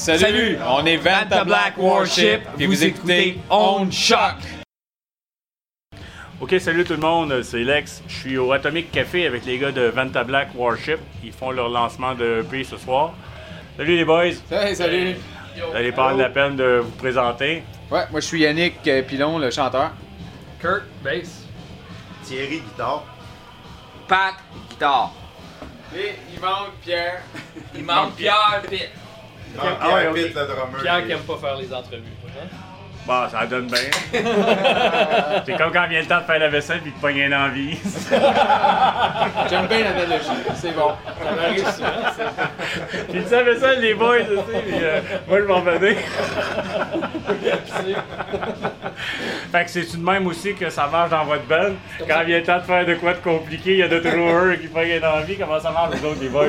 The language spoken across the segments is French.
Salut, on est Vanta Black Warship, puis vous écoutez On Shock. Ok, salut tout le monde, c'est Lex. Je suis au Atomic Café avec les gars de Vanta Black Warship. Ils font leur lancement de EP ce soir. Salut les boys. Hey, salut. Vous allez prendre la peine de vous présenter. Ouais, moi je suis Yannick euh, Pilon, le chanteur. Kurt, bass. Thierry, guitare. Pat, guitare. Et il manque Pierre. Il manque Pierre Pitt. Ah, Ah Pierre ouais, ok. Pitt, le drummer. Pierre qui aime pas faire les entrevues. hein? Bon, ça donne bien. c'est comme quand vient le temps de faire la vaisselle puis de pogner une envie. J'aime bien l'analogie, c'est bon. Ça m'arrive souvent. Puis tu la vaisselle, les boys, tu sais, puis, euh, moi je m'en venais. fait que c'est-tu de même aussi que ça marche dans votre band? Quand vient le temps de faire de quoi de compliqué, il y a toujours un qui pogne une envie. Comment ça marche, vous autres, les boys?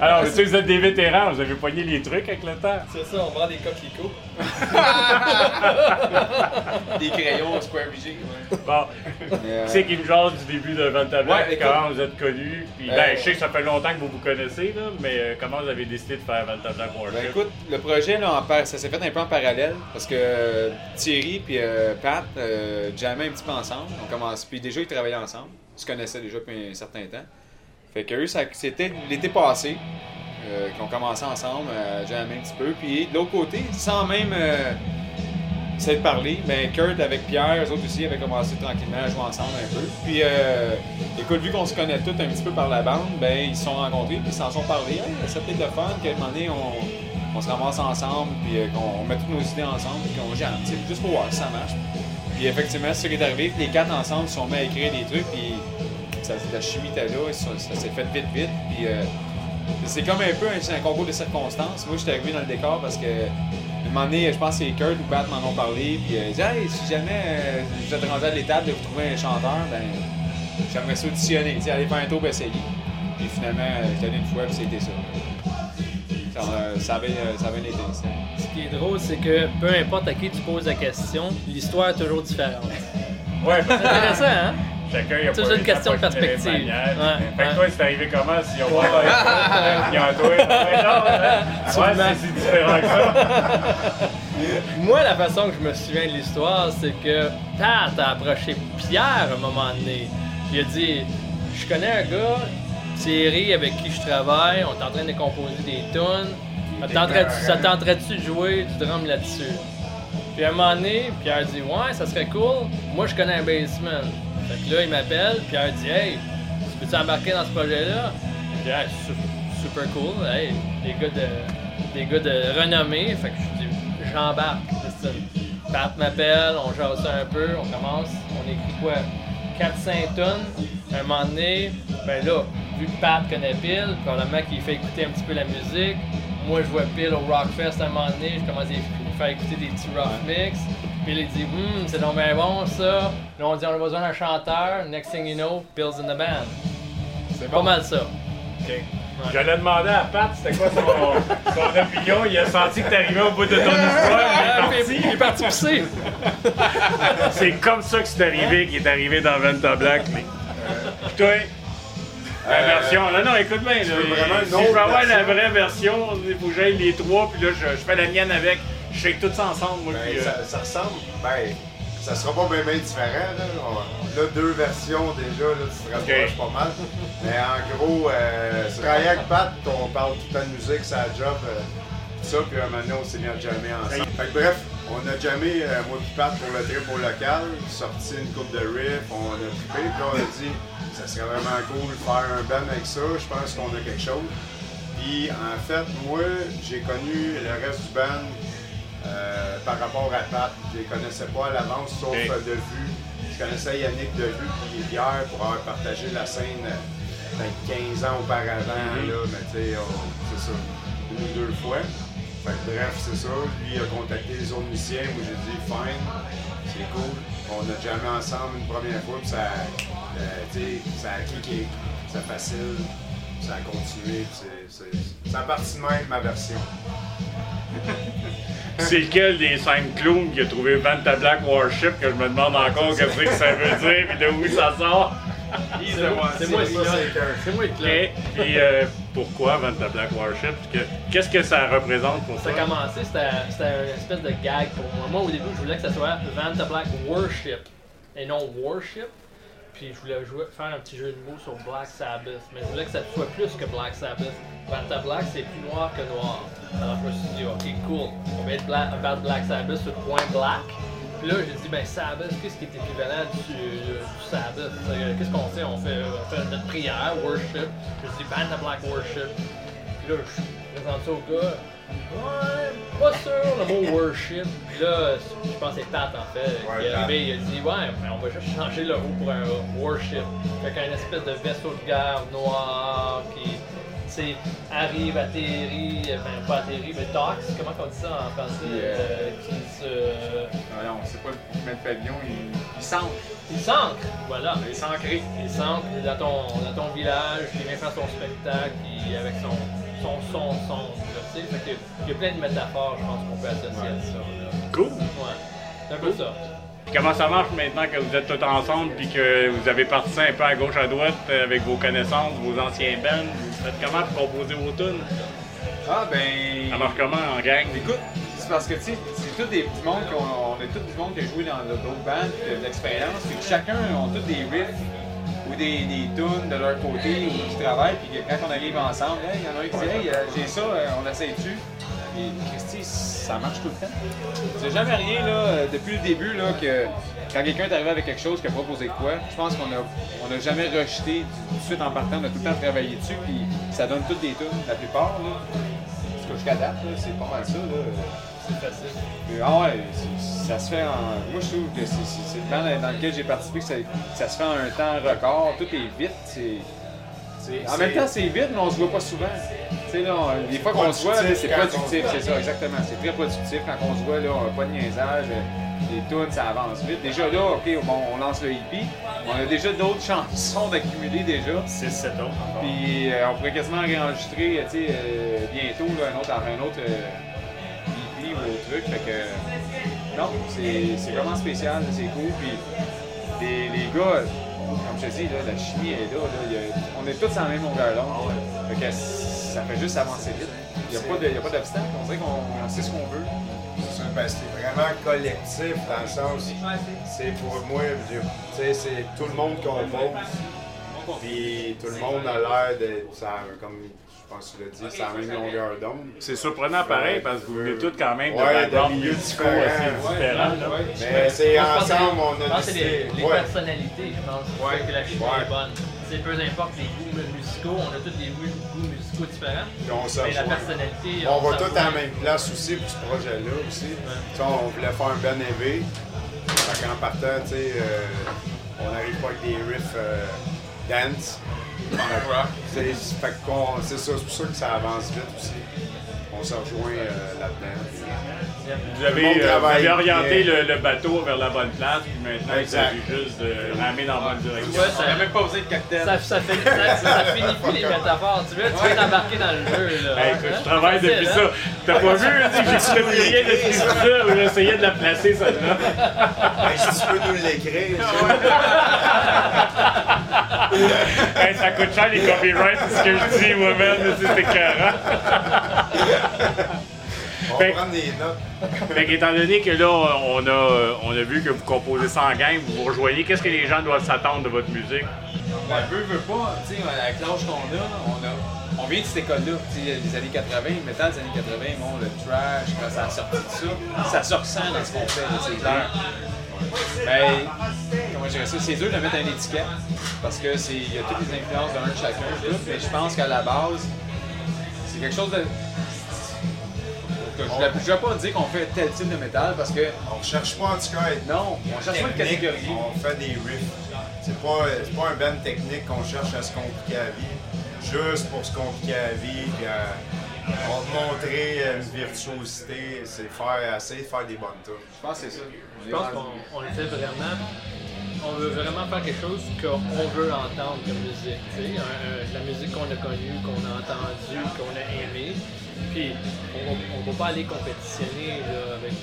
Alors, je sais vous êtes des vétérans, vous avez pogné les trucs avec le temps. C'est ça, on vend des coquelicots. Des crayons Square VG. Bon, Euh, qui c'est qui me jase du début de Ventable? Ouais, écoute. comment vous êtes connus? Puis, Euh, ben, je sais que ça fait longtemps que vous vous connaissez, là, mais euh, comment vous avez décidé de faire Ventable Worship? Ben écoute, le projet, là, en par- ça s'est fait un peu en parallèle parce que euh, Thierry puis euh, Pat euh, jammaient un petit peu ensemble. On commence, puis déjà, ils travaillaient ensemble. Ils se connaissaient déjà depuis un certain temps. Fait que eux, c'était l'été passé euh, qu'ils ont commencé ensemble à jammer un petit peu. Puis de l'autre côté, sans même euh, s'être parlé, ben Kurt avec Pierre, eux autres aussi avaient commencé tranquillement à jouer ensemble un peu. Puis euh, écoute, vu qu'on se connaît tous un petit peu par la bande, ben ils se sont rencontrés puis ils s'en sont parlé. Hey, c'est peut-être le fun qu'à un moment donné, on, se ramasse ensemble puis euh, qu'on on met toutes nos idées ensemble puis qu'on sais, juste pour voir si ça marche. Puis effectivement, c'est ce qui est arrivé. Les quatre ensemble se sont mis à écrire des trucs puis ça, la chimie était là, ça, ça s'est fait vite vite. Puis euh, c'est comme un peu un, concours de circonstances. Moi, j'étais arrivé dans le décor parce que un moment donné, je pense que c'est Kurt ou Pat m'en ont parlé. Puis euh, ils disaient, hey, si jamais euh, vous êtes rendu à l'étape de vous trouver un chanteur, ben j'aimerais ça auditionner, tu sais, aller faire un tour essayer. Puis finalement, euh, j'étais allé une fois, puis c'était ça. Ça, euh, ça avait, euh, ça avait été. Ce qui est drôle, c'est que peu importe à qui tu poses la question, l'histoire est toujours différente. Ouais, C'est intéressant, hein? Chacun, il a C'est une question de perspective. Ouais, Fait que ouais. toi, c'est arrivé comment s'ils ont pas Ils ont toi. Ouais, non, ouais, ouais, c'est si différent que ça. Moi, la façon que je me souviens de l'histoire, c'est que Pat a approché Pierre à un moment donné. Il a dit Je connais un gars, Thierry, avec qui je travaille, on est en train de composer des tunes. Ça tenterait-tu- Ça tenterait-tu de jouer du drum là-dessus Puis à un moment donné, Pierre dit Ouais, ça serait cool. Moi, je connais un bassman. Fait que là, il m'appelle, Pierre dit Hey, tu peux-tu embarquer dans ce projet-là? Je dis Hey, su- super cool. Hey, des gars de, des gars de renommée. Fait que je dis J'embarque. C'est ça. Pat m'appelle, on jase ça un peu, on commence, on écrit quoi? 4-5 tonnes. À un moment donné, ben là, vu que Pat connaît Pile, probablement qu'il fait écouter un petit peu la musique. Moi, je vois Pile au Rockfest à un moment donné, je commence à lui faire écouter des petits rough mix. Pile, il dit, hum, c'est donc bien bon ça. Là, on dit, on a besoin d'un chanteur. Next thing you know, Pill's in the band. C'est pas mal ça. Ok. J'allais demander à Pat, c'était quoi son, son opinion? Il a senti que t'arrivais au bout de ton histoire. Il est puis il est parti parti. C'est comme ça que c'est arrivé, qu'il est arrivé dans Venta Black. Mais... Toi, la version. Non, non, écoute bien. Là, si je veux avoir la vraie version, il faut que j'aille les trois, puis là, je, je fais la mienne avec. Je shake tout ça ensemble, moi. Ben, puis, euh, ça, ça ressemble. Ben, ça sera pas bien bien différent. Là. On a deux versions déjà, là, tu te rapproches pas mal. Mais en gros, euh, c'est travailler avec Pat, on parle tout le temps de musique, la job. euh, tout ça, puis un moment donné, on s'est mis à jammer ensemble. Fait que bref, on a jammé, euh, moi et Pat, pour le trip au local, sorti une coupe de riff, on a trippé, puis là, on a dit, ça serait vraiment cool de faire un band avec ça, je pense qu'on a quelque chose. Puis en fait, moi, j'ai connu le reste du band euh, par rapport à Pat. Je les connaissais pas à l'avance, sauf de vue. Je connaissais Yannick de vue puis Pierre pour avoir partagé la scène euh, peut-être 15 ans auparavant. Mhm. là, mais tu sais, c'est ça, une ou deux fois. Fait que bref, c'est ça. Lui il a contacté les autres musiciens. Moi, j'ai dit, fine, c'est cool. On a jamais ensemble une première fois, puis ça, euh, tu sais, ça a cliqué. C'est facile. Ça a continué. c'est- Ça a parti de même, ma version. C'est lequel des cinq clowns qui a trouvé Vanta Black Warship que je me demande encore qu'est-ce que ça veut dire et de où ça sort? C'est moi, ça, c'est moi, c'est c'est moi, le. Puis euh, pourquoi Vanta Black Warship? Que- Qu'est-ce que ça représente pour Ça toi? a commencé, c'était une espèce de gag pour moi. Moi, au début, je voulais que ça soit Vanta Black Worship et non Warship. Puis je voulais jouer, faire un petit jeu de mots sur Black Sabbath. Mais je voulais que ça soit plus que Black Sabbath. Vanta Black, c'est plus noir que noir. Alors je me suis dit, ok, cool. On va être Black, About Black Sabbath sur point black. Puis là, j'ai dit, ben Sabbath, qu'est-ce qui est équivalent du, Sabbath? Qu'est-ce qu'on fait? On fait, notre prière, worship. Je dis, Vanta Black Worship. Puis là, je présente ça au gars. Ouais, pas sûr le mot worship. Puis là, je pense que c'est Pat en fait. Ouais, qui est arrivé, il a dit Ouais, mais on va juste changer le mot pour un worship. Fait qu'un espèce de vaisseau de guerre noir qui tu sais, arrive, atterrit, enfin pas atterrit, mais docks, comment on dit ça en français euh, Qui se. Non, non, c'est pas le même pavillon, il, il s'ancre. Il s'ancre, voilà. Il est s'ancré. Il s'ancre dans ton, dans ton village, il vient faire son spectacle il- avec son son son son. Fait que il y a plein de métaphores, je pense, qu'on peut associer à ça. là. Cool. Ouais. C'est un peu ça. Puis comment ça marche maintenant que vous êtes tous ensemble puis que vous avez parti un peu à gauche à droite euh, avec vos connaissances, vos anciens bands? Vous faites comment pour composer vos tunes? Ah, ben. Ça marche comment en gang? Écoute, c'est parce que, tu sais, c'est tous des petits mondes qu'on on est tous du monde qui a joué dans d'autres bandes, qui a de l'expérience, puis que chacun ont tous des riffs des, des tunes de leur côté ou qui travaillent, puis quand on arrive ensemble, hey, il y en a un qui dit Hey, euh, j'ai ça, euh, on essaie-tu? Puis Christy, ça marche tout le temps. C'est jamais rien, là, euh, depuis le début, là, que quand quelqu'un est arrivé avec quelque chose, qui a proposé quoi, je pense qu'on a, on a jamais rejeté tout de suite en partant, on a tout le temps travaillé dessus, puis ça donne toutes des tunes, la plupart, là. Parce que jusqu'à date, c'est pas mal ça, là. C'est facile. Euh, Ah ouais, c'est- ça se fait en. Moi, je trouve que c'est c'est- c'est le band dans lequel j'ai participé, que ça, se fait en un temps record. Tout est vite. c'est- c'est- En même temps, c'est vite, mais on se voit pas souvent. Là, on- les fois qu'on se voit, c'est productif, c'est ça, exactement. C'est très productif. Quand on se voit, là, on n'a pas de niaisage. Les tunes, ça avance vite. Déjà là, OK, bon, on lance le hippie. On a déjà d'autres chansons d'accumuler déjà. 6-7 autres encore. Puis euh, on pourrait quasiment enregistrer, euh, tu sais, euh, bientôt là, un autre, un autre euh, EP ou autre truc. Fait que non, c'est c'est vraiment spécial, c'est cool. Puis les, les gars, comme je te dis, là, la chimie est là. a- on est tous sur la même longueur d'onde. Fait que ça fait juste avancer vite. Il n'y a pas de- il y a pas d'obstacle. On dirait qu'on on sait ce qu'on veut. C'est ben, vraiment collectif dans le sens, c'est pour moi, je- tu sais, c'est tout le monde compose, puis tout le monde a l'air d'être, ça- comme je pense que tu l'as dit, c'est la même longueur d'onde. C'est surprenant pareil parce que vous venez tous quand même de Ouais, de milieux musicaux différents. assez différents. là. Mais c'est ensemble, on a les, décidé. les Ouais. personnalités, je pense, que la chimie Ouais. est bonne. C'est peu importe les goûts mu- musicaux, on a tous des goûts goûts musicaux différents. Puis on se Mais la personnalité. On va tous à la même place aussi pour ce projet-là aussi. Tu sais, on voulait faire un Ben EV. Fait qu'en partant, tu sais, euh, on n'arrive pas avec des riffs euh, dance. Fait que- c'est- ça, c'est pour ça que ça avance vite aussi. On se rejoint euh, là-dedans. Vous avez, euh, vous travaille avez orienté le, le bateau vers la bonne place, puis maintenant il s'agit juste de ramer dans la bonne direction. Ouais, ça- On n'a même pas besoin de cocktail. Ça, ça, fait, ça, ça finit plus les métaphores. Tu veux, tu veux t'embarquer dans le jeu. Là. Hey, écoute, Hein? je travaille depuis hein? ça. T'as pas vu, tu sais, j'écoutais plus rien de ce ça, où j'essayais de la placer, celle-là. Ben, si tu peux nous l'écrire, Hey, ça coûte cher les copyrights, c'est ce que je dis moi-même, mais c'est écœurant. on Fait- va prendre des notes. Fait qu'étant donné que là, on a, on a vu que vous composez ça en gang, vous vous rejoignez, qu'est-ce que les gens doivent s'attendre de votre musique? Ben, veut, veut pas, tu sais, avec l'âge qu'on a, on a. On vient de cette école-là, les années 80, le métal des années 80, bon, le trash, quand ça a sorti de ça, ça se ressent dans ce qu'on fait, c'est clair. Ben, dirais ça, c'est dur de mettre une étiquette, parce que c'est, il y a toutes les influences d'un de chacun, tout, mais je pense qu'à la base, c'est quelque chose de. Je ne vais pas dire qu'on fait tel type de métal, parce que, On cherche pas en tout cas à être non, on cherche pas technique, catégorie. on fait des riffs. C'est pas, c'est pas un band technique qu'on cherche à se compliquer la vie, juste pour se compliquer la vie, puis à, à montrer une virtuosité, c'est faire, essayer de faire des bonnes tunes. Je pense que c'est ça. Je pense qu'on on le fait vraiment. On veut vraiment faire quelque chose qu'on veut entendre comme musique. la musique qu'on a connue, qu'on a entendue, qu'on a aimée. Puis on ne va pas aller compétitionner là, avec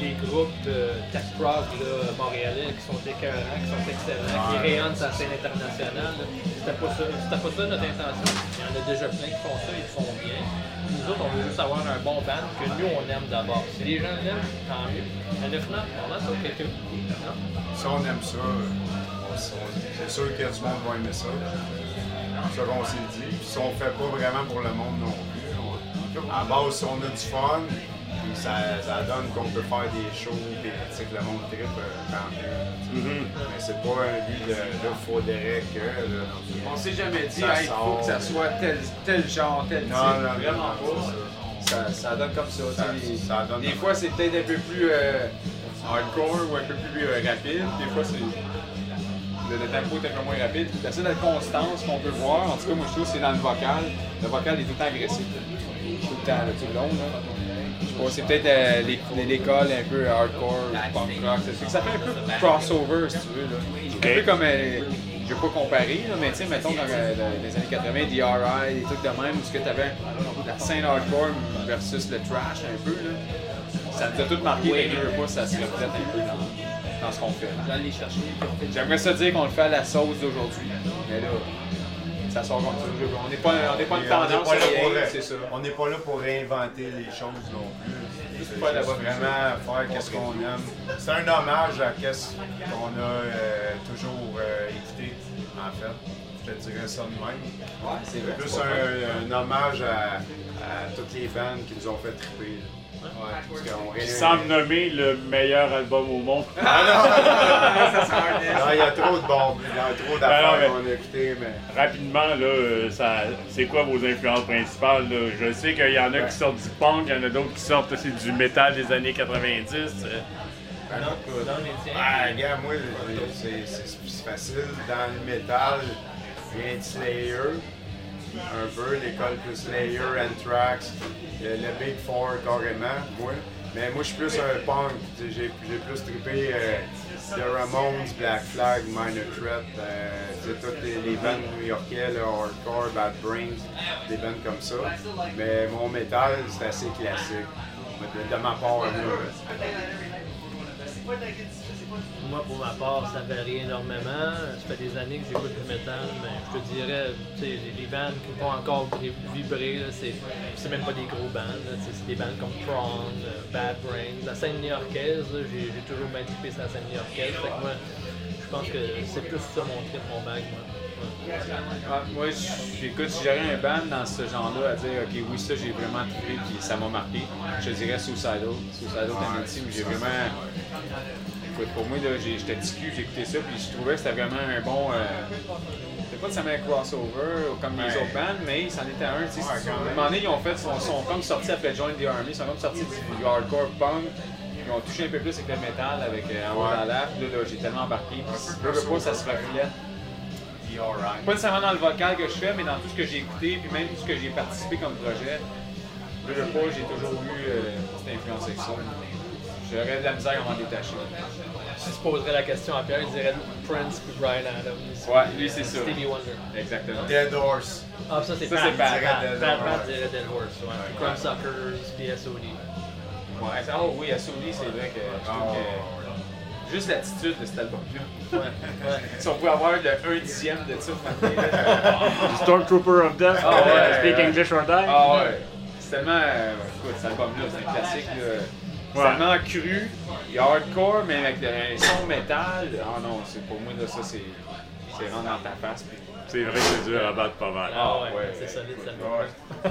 les, les groupes de tech prog là, montréalais qui sont écœurants, qui sont excellents, qui rayonnent sur la scène internationale. C'était pas ça, pas ça notre intention. Il y en a déjà plein qui font ça, ils font bien. Nous autres, on veut juste avoir un bon band que nous, on aime d'abord. Si les gens l'aiment, tant mieux. Mais honnêtement, on a ça quelqu'un. Si on aime ça, c'est sûr que le monde va aimer ça. C'est ça qu'on s'est dit. Puis si on fait pas vraiment pour le monde non plus, la base, si on a du fun, puis ça, ça donne qu'on peut faire des shows, puis que le monde tripe, euh, tant mieux. Mais c'est pas un but de là, faudrait que. Là, On s'est jamais dit, hey, il faut que ça soit tel, tel genre, tel. Non, non, non, Vraiment pas. Ça, ça donne comme ça. Ça- donne des de fois, c'est peut-être un peu plus euh, hardcore ou un peu plus euh, rapide. Des fois, c'est. Le, le tempo est un peu moins rapide. La seule constance qu'on peut voir, en tout cas, moi je trouve, c'est dans le vocal. Le vocal est tout le temps agressif. Tout le temps, là, tout le long. Là. Je pas, c'est peut-être euh, les- les- l'école un peu hardcore, punk rock. Ça ça fait un peu crossover, si tu veux. Là. Un peu comme. euh, je vais pas comparer, là, mais tu sais, mettons, dans euh, les années 80, DRI, des trucs de même, où ce que tu avais la scène hardcore versus le trash un peu, là. Ça nous a tout marqué, mais deux pas, ça se reflète un peu dans, dans ce qu'on fait J'aimerais ça dire qu'on le fait à la sauce d'aujourd'hui, mais là, ça sort comme ça. On n'est pas, on n'est pas une tendance pas c'est ça. On n'est pas là pour réinventer les choses non plus. Pas juste bonne vraiment faire qu'est-ce qu'on aime. C'est un hommage à qu'est-ce qu'on a euh, toujours euh, écouté, en fait. Je te dirais ça de même. Ouais, c'est vrai. Plus un, un hommage à, à toutes les bandes qui nous ont fait triper. Ouais, Sans me nommer le meilleur album au monde. Non, il y a trop de bombes, il y a trop Ben non, d'affaires qu'on a écoutées, mais. Rapidement, là, ça, c'est quoi vos influences principales? Là? Je sais qu'il y en a qui sortent du punk, il y en a d'autres qui sortent aussi du métal des années 90. euh. Ben, écoute, Dans les tiens. Ah, gars, moi, c'est- c'est c'est facile. Dans le métal, rien de Slayer. Un peu, l'école plus Slayer, Anthrax, le, le Big Four carrément, moi. Mais moi, je suis plus un punk. J'ai plus trippé euh, The Ramones, Black Flag, Minor Threat, euh, toutes les, les bandes new-yorkais, hardcore, Bad Brains, des bandes comme ça. Mais mon métal, c'est assez classique. De, ma part, moi. Pour ma part, ça varie énormément. Ça fait des années que j'écoute du métal, mais je te dirais, tu sais, les, les bandes qui me font encore vibrer- c'est, c'est même pas des gros sais, c'est des bandes comme Prong, euh, Bad Brains. La scène new-yorkaise, là, j'ai, toujours bien trippé sur la scène new-yorkaise. Fait que moi, je pense que c'est plus ça mon trip, mon bag, moi. Ah, moi, j'écoute, si j'aurais un band dans ce genre-là à dire, ok, oui, ça, j'ai vraiment trippé, puis ça m'a marqué, je te dirais Suicidal. Suicidal Tendency, où j'ai vraiment. Écoute, pour moi, j'étais petit cul, j'ai écouté ça, puis je trouvais que c'était vraiment un bon. euh, C'était pas de ça un crossover comme les autres bands, mais c'en était un. tu sais, à un même. moment donné, ils ont fait, sont, sont comme sortis après Join the Army, ils sont comme sortis du hardcore punk. Ils ont touché un peu plus avec le métal, avec euh, Ouais. dans l'air. Puis Là, là, j'ai tellement embarqué. Puis, je veux pas, ça se reflète Be alright. pas nécessairement dans le vocal que je fais, mais dans tout ce que j'ai écouté, puis même tout ce que j'ai participé comme projet. Je veux pas, j'ai toujours eu euh, cette influence avec ça. J'aurais de la misère à m'en détacher. Si je poserais la question à Pierre, il dirait Prince puis Brian Adams. Ouais, lui, c'est ça. Stevie Wonder. Exactement. Dead Horse. Ah, ça c'est Ça, Pat. c'est Pat. Pat, dirait Dead Horse. Ouais. Puis Crumbsuckers, puis SOD. Ouais, ça- oh oui, Sony, c'est vrai que je trouve que. Juste l'attitude de cet album-là. Ouais. Si on pouvait avoir le 1 dixième de ça, maintenant, Stormtrooper of Death, Ah ouais, euh, Speak ouais. English or Die. Ah ouais. C'est tellement. euh, écoute, cet album-là, c'est un classique. là. C'est Ouais. tellement cru, il y a hardcore, mais avec un son métal. Ah non, c'est pour moi, là, ça, c'est. C'est rentre dans ta face. Puis... C'est vrai que c'est dur à battre pas mal. Ah ouais, ouais, c'est solide ça. Ouais.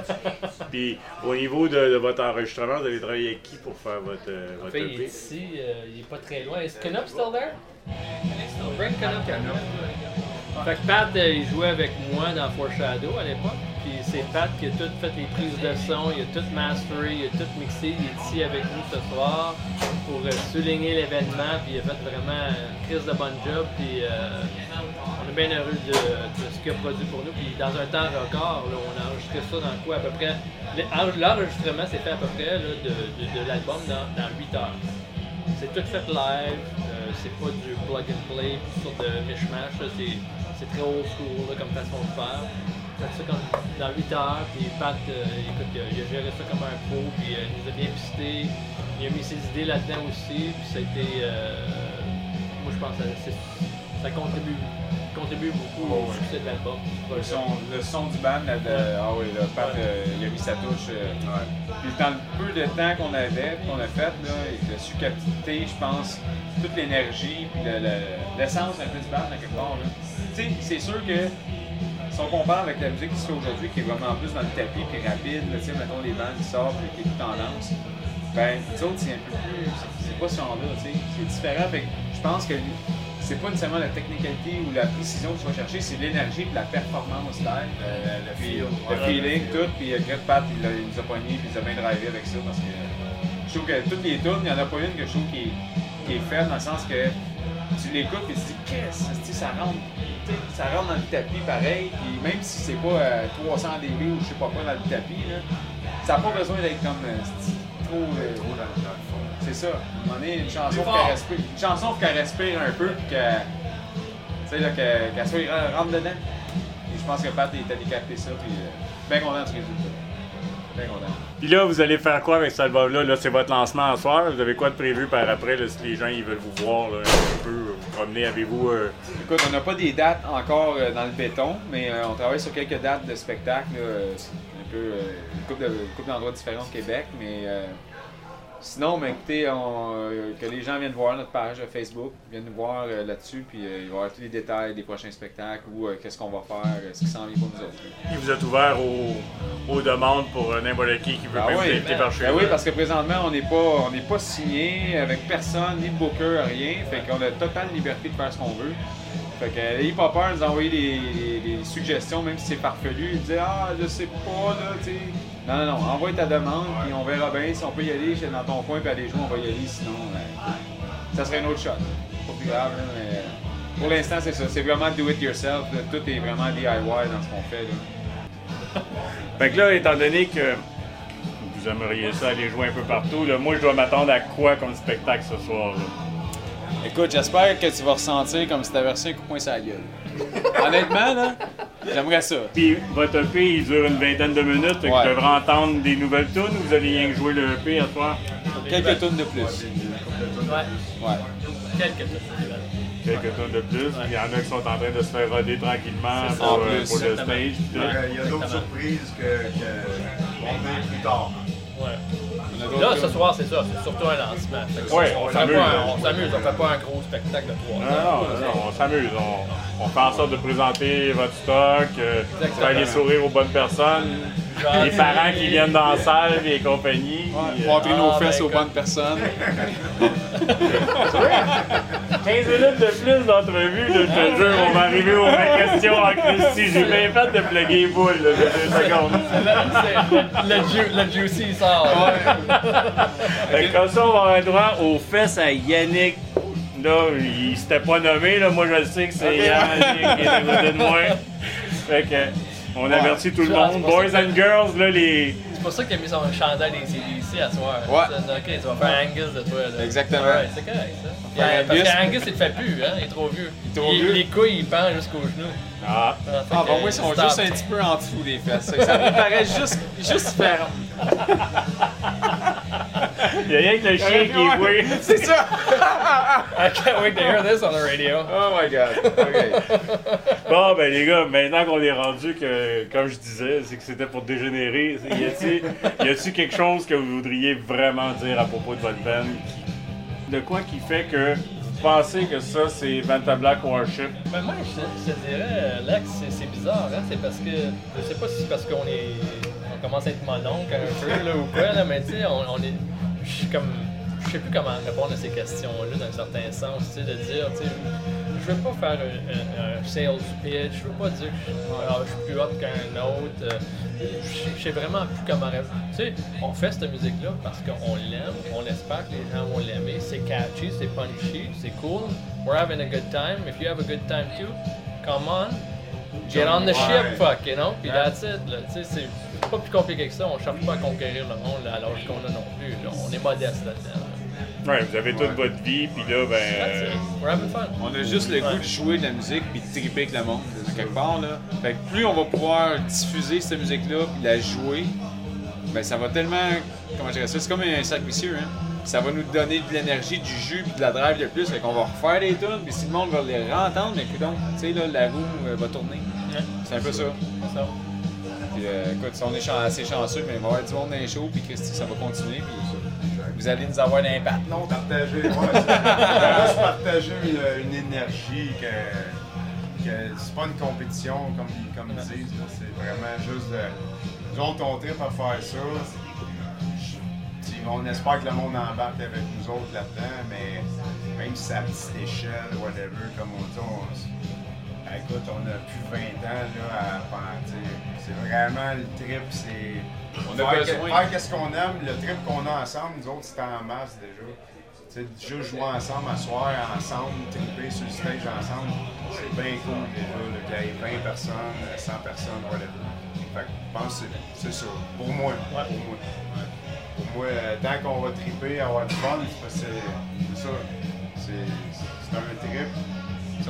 Puis au niveau de, de votre enregistrement, vous avez travaillé avec qui pour faire votre, euh, votre Fait, il est ici, euh, il est pas très loin. Est-ce Canup still there? Bring Canup. Fait que Pat, euh, il jouait avec moi dans Foreshadow à l'époque. C'est Pat qui a tout fait les prises de son, il a tout masteré, il a tout mixé. Il est ici avec nous ce soir pour euh, souligner l'événement. Puis il a fait vraiment une crise de bonne job. Puis euh, on est bien heureux de, de ce qu'il a produit pour nous. Puis dans un temps record, là, on a enregistré ça dans quoi à peu près. L'enregistrement s'est fait à peu près là, de, de- l'album dans, dans 8 heures. C'est tout fait live. euh, c'est pas du plug and play, sorte de mishmash. C'est, c'est très old school là, comme façon de faire. Fait ça comme dans 8 heures, puis Pat, euh, écoute, il a, il a géré ça comme un pro, puis euh, il nous a bien pisté. Il a mis ses idées là-dedans aussi, puis ça a été. euh, moi, je pense que ça, contribue, contribue beaucoup Oh, au ouais. succès de l'album. Le son, le son du band, là, de, ah oui, là, Pat, euh, il a mis sa touche. euh, Puis dans le peu de temps qu'on avait, qu'on a fait, là, il a su capter, je pense, toute l'énergie, puis le- le- l'essence un peu du band, à quelque part. là. C'est sûr que si on compare avec la musique qui se fait aujourd'hui, qui est vraiment plus dans le tapis, puis rapide, là, tu sais, mettons les bandes qui sortent, puis qui est tout tendance, ben, nous autres, c'est un peu plus. c'est- pas ce genre-là, tu sais. C'est différent. Fait je pense que c'est pas nécessairement la technicalité ou la précision que tu vas chercher, c'est l'énergie et la performance live. Le, le Puis feel. le feeling, tout, puis euh, Greg Pat, il, nous a pognés, puis il nous a bien drivé avec ça, parce que je trouve que toutes les tunes, il n'y en a pas une que je trouve qui est, qui est faite, dans le sens que tu l'écoutes et tu te dis, qu'est-ce que ça rentre, ça rentre dans le tapis pareil, puis même si c'est pas euh, 300 dB ou je sais pas quoi dans le tapis, là, ça n'a pas besoin d'être comme euh, trop... euh, Trop dans, le fond. c'est ça. À un moment donné, une chanson, qu'elle respire, une chanson, qu'elle respire un peu, puis qu'elle, tu sais, là, qu'elle, qu'elle soit rentre dedans. Et je pense que Pat est allé capter ça, puis euh, bien content du résultat. Puis là, vous allez faire quoi avec cet album-là? Là, c'est votre lancement en soir. Vous avez quoi de prévu par après, si les gens ils veulent vous voir là, un peu, vous promener? Avez-vous... euh, Écoute, on n'a pas des dates encore euh, dans le béton, mais euh, on travaille sur quelques dates de spectacle. un peu une couple d'endroits différents au Québec, mais sinon, ben, écoutez, on, euh, que les gens viennent voir notre page Facebook, viennent nous voir euh, là-dessus, puis euh, ils vont avoir tous les détails des prochains spectacles ou euh, qu'est-ce qu'on va faire, ce qui s'en vient pour nous autres. Puis vous êtes ouvert aux, aux demandes pour n'importe qui qui veut même oui, vous inviter par chez Ben vous. oui, parce que présentement, on n'est pas, on pas signé avec personne, ni de booker, rien. Fait qu'on a totale liberté de faire ce qu'on veut. Fait que n'ayez pas peur de nous envoyer des, des- des suggestions, même si c'est farfelu. Dire Ah, je sais pas, là, tu sais. Non, non, non, envoie ta demande, puis on verra bien. Si on peut y aller dans ton coin, puis aller jouer, on va y aller. Sinon, ben, ça serait un autre shot. Pas plus grave, mais euh, pour l'instant, c'est ça. C'est vraiment do it yourself. Tout est vraiment DIY dans ce qu'on fait. Là. Fait que là, étant donné que vous aimeriez ça aller jouer un peu partout, moi, je dois m'attendre à quoi comme spectacle ce soir? Écoute, j'espère que tu vas ressentir comme si t'avais reçu un coup de poing sur la gueule. Honnêtement, là, j'aimerais ça. Puis votre EP, il dure une vingtaine de minutes, que Ouais. je devrais entendre des nouvelles tunes ou vous allez rien que jouer le EP à soir? Quelques tonnes de plus. Ouais, Ouais. quelques minutes. Quelques tunes de plus. Il y en a qui sont en train de se faire roder tranquillement ça. pour, euh, plus, pour le stage. Il y a d'autres surprises que, que vont venir plus tard. Ouais. Là, ce soir, c'est ça, c'est surtout un lancement. Ouais, on, s'amuse, on s'amuse, on fait pas un gros spectacle de trois Non, heures. non, non, on s'amuse. On, on fait en sorte de présenter votre stock, euh, Exactement. faire les sourires aux bonnes personnes, Genre, les parents qui viennent dans la salle et compagnie. Ouais, puis, euh, montrer nos Ah, ben, fesses aux écoute. bonnes personnes. 15 minutes de plus d'entrevue, je te jure, on va arriver aux vraies questions en Christy. J'ai bien fait de plugger là, de deux secondes. Le, le, ju- le juicy il sort. Que comme ça, on va avoir droit aux fesses à Yannick. Là, il s'était pas nommé, là. moi je le sais que c'est Yannick qui est à côté de moi. Fait que, on avertit tout le Ah, monde. Boys and girls, là, les. C'est pour ça qu'il a mis son chandail des CDC à soir. Ouais. Ok, tu vas faire Angus de toi. Là. Exactement. Ouais, c'est correct ça. Parce Angus. qu'Angus, il te fait plus, hein. Il est trop vieux. est trop Il- vieux. Les couilles, il pend jusqu'aux genoux. Ah, Ah, Ah, bon, moi, ils sont stop. juste un petit peu en dessous des fesses. Ça me paraît juste, juste ferme. il y a rien que le chien qui est voué. C'est ça! I can't wait to hear this on the radio. Oh my god. OK. Bon, ben les gars, maintenant qu'on est rendu que, comme je disais, c'est que c'était pour dégénérer, y a-t-il y a-t-il quelque chose que vous voudriez vraiment dire à propos de votre band? qui- De quoi qui fait que vous pensez que ça, c'est Vanta Black Warship? Mais moi, je, te- je te dirais, Lex, c'est- c'est bizarre, hein? C'est parce que. Je sais pas si c'est parce qu'on est. On commence à être mononcle un peu, là, ou quoi, là, mais tu sais, on, on est. Je suis comme. Je sais plus comment répondre à ces questions-là, dans un certain sens, tu sais, de dire, tu je veux pas faire un, sales pitch, je veux pas dire que je, ah, suis plus hot qu'un autre. euh, Je je sais vraiment plus comment répondre. Tu sais, on fait cette musique-là parce qu'on l'aime, on espère que les gens vont l'aimer, c'est catchy, c'est punchy, c'est cool. We're having a good time. If you have a good time too, come on, get on the ship, fuck, you know? Puis that's it, là. Tu sais, c'est pas plus compliqué que ça. On cherche pas à conquérir le monde à l'âge qu'on a non plus. là. On est modeste là-dedans. là. Ouais, vous avez toute votre vie, puis là, ben. That's euh, it. We're having fun. On a juste le goût de jouer de la musique puis de triper avec le monde, à quelque part. Là. Fait que plus on va pouvoir diffuser cette musique-là puis la jouer, ben ça va tellement. Comment je dirais ça? C'est comme un cercle vicieux, hein? Ça va nous donner de l'énergie, du jus puis de la drive de plus. Fait qu'on va refaire des tunes, puis si le monde va les entendre, mais écoute, tu sais, là, la roue euh, va tourner. Ouais. C'est un peu ça. Ça. Puis euh, écoute, si on est assez chanceux, mais il va y avoir du monde dans les shows, puis Christy, ça va continuer. Puis vous allez nous avoir d'impact. Non, partager, ouais, juste partager une, une énergie que, que c'est pas une compétition comme, comme ils disent, c'est vraiment juste de. Nous autres, on tripe à faire ça. On espère que le monde embarque avec nous autres là-dedans, mais même si c'est à petite échelle, whatever, comme on dit, on, ben, écoute, on a plus de 20 ans là, à sais, c'est vraiment le trip, c'est. On a faire, besoin. faire qu'est-ce qu'on aime, le trip qu'on a ensemble, nous autres, c'était en masse déjà. Tu sais, juste jouer ensemble, asseoir ensemble, tripper sur le stage ensemble, c'est bien cool déjà, qu'il y ait 20 personnes, 100 personnes, whatever. Fait que je pense que c'est- c'est ça, pour moi. Ouais. Pour moi. Ouais. Pour moi, euh, tant qu'on va tripper, avoir du fun, c'est parce que c'est c'est ça. C'est c'est un trip.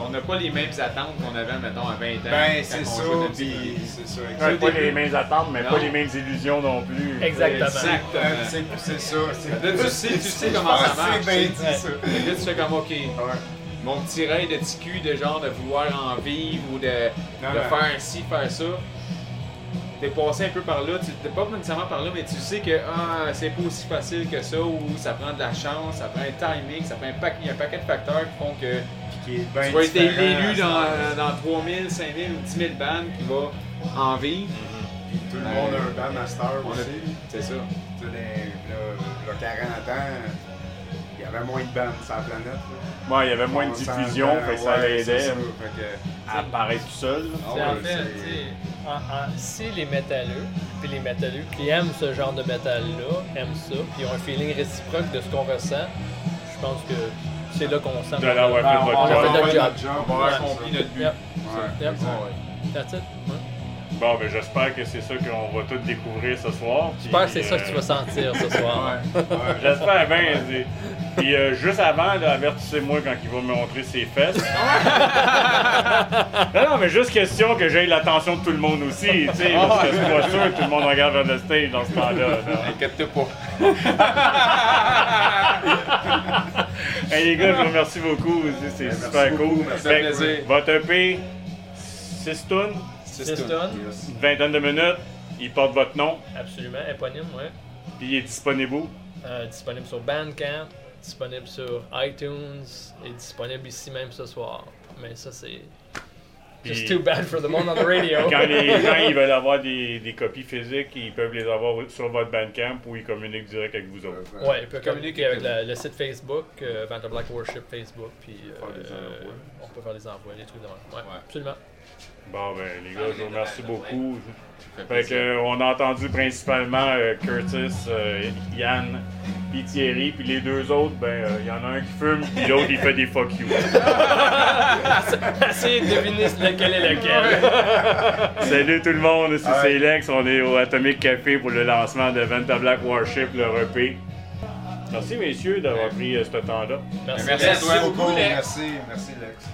On n'a pas les mêmes attentes qu'on avait, mettons, à 20 ans. Ben, c'est ça, puis c'est ça. pas les mêmes attentes, mais pas Non. les mêmes illusions non plus. Exactement. Exactement. C'est c'est ça. Là, tu sais, tu sais comment ça marche, C'est bien tu dit sais. ça. Là, tu fais comme, OK, Ouais. mon petit rêve de petit cul de genre de vouloir en vivre ou de, Non, de non. faire ci, faire ça. T'es passé un peu par là, tu t'es pas nécessairement par là, mais tu sais que ah, c'est pas aussi facile que ça, ou ça prend de la chance, ça prend un timing, ça prend un, paquet, il y a un paquet de facteurs qui font que Qui est bien tu vas être ce dans, dans 3000, 5000 ou 10 000 bandes qui va en vivre. Puis tout le monde a un band master aussi. C'est ça. Tu sais, les- là, là, 40 ans, il y avait moins de bandes sur la planète. là. Ouais, il y avait moins de On diffusion, fait que ça l'aidait à apparaître tout seul. là. Ah en fait, c'est- tu sais, en- en- si les métalleux, puis les métalleux qui aiment ce genre de métal-là, aiment ça, puis ont un feeling réciproque de ce qu'on ressent, je pense que c'est là qu'on sent De fait Ben, votre on a va fait notre job. On va ouais, accomplir c'est ça. notre but. Yep. Ouais, Yep. exact. That's it. Ouais. Bon, ben j'espère que c'est ça qu'on va tout découvrir ce soir. J'espère que c'est ça que tu euh, vas sentir ce soir. Ouais. J'espère bien. c'est- Puis euh, juste avant, avertissez-moi quand il va me montrer ses fesses. non, non, mais juste question que j'aie l'attention de tout le monde aussi, tu sais, parce que je suis pas sûr que tout le monde regarde vers le stage dans ce temps-là. là. Inquiète-toi pas. Hey les gars, je vous remercie beaucoup, c'est- c'est Merci super beaucoup, cool. merci Fait que plaisir. Votre EP, 6 tonnes, C'est C'est ça. stun. Yes. une vingtaine de minutes, il porte votre nom, Absolument, éponyme, ouais. puis il est disponible où? Euh, disponible sur Bandcamp, disponible sur iTunes et disponible ici même ce soir. Mais ça, c'est. Just too bad for the monde on the radio. Quand les gens ils veulent avoir des, des copies physiques, ils peuvent les avoir sur votre Bandcamp ou ils communiquent direct avec vous autres. Ouais, il peut Communiquer avec la- le site Facebook, euh, Black Worship Facebook, puis euh, on peut faire des envois, des trucs de même. Ouais, Ouais. absolument. Bon ben les gars, je vous remercie beaucoup. Fait que, euh, on a entendu principalement euh, Curtis, euh, Yann, puis Thierry, puis les deux autres, ben euh, il y en a un qui fume, puis l'autre il fait des fuck you. Essayez de deviner lequel est lequel. Salut tout le monde, c'est Ouais. Célex, on est au Atomic Café pour le lancement de Venta Black Warship, le EP. Merci messieurs d'avoir pris euh, ce temps-là. Merci. Merci à Merci toi. beaucoup. Lex. Merci, merci Lex.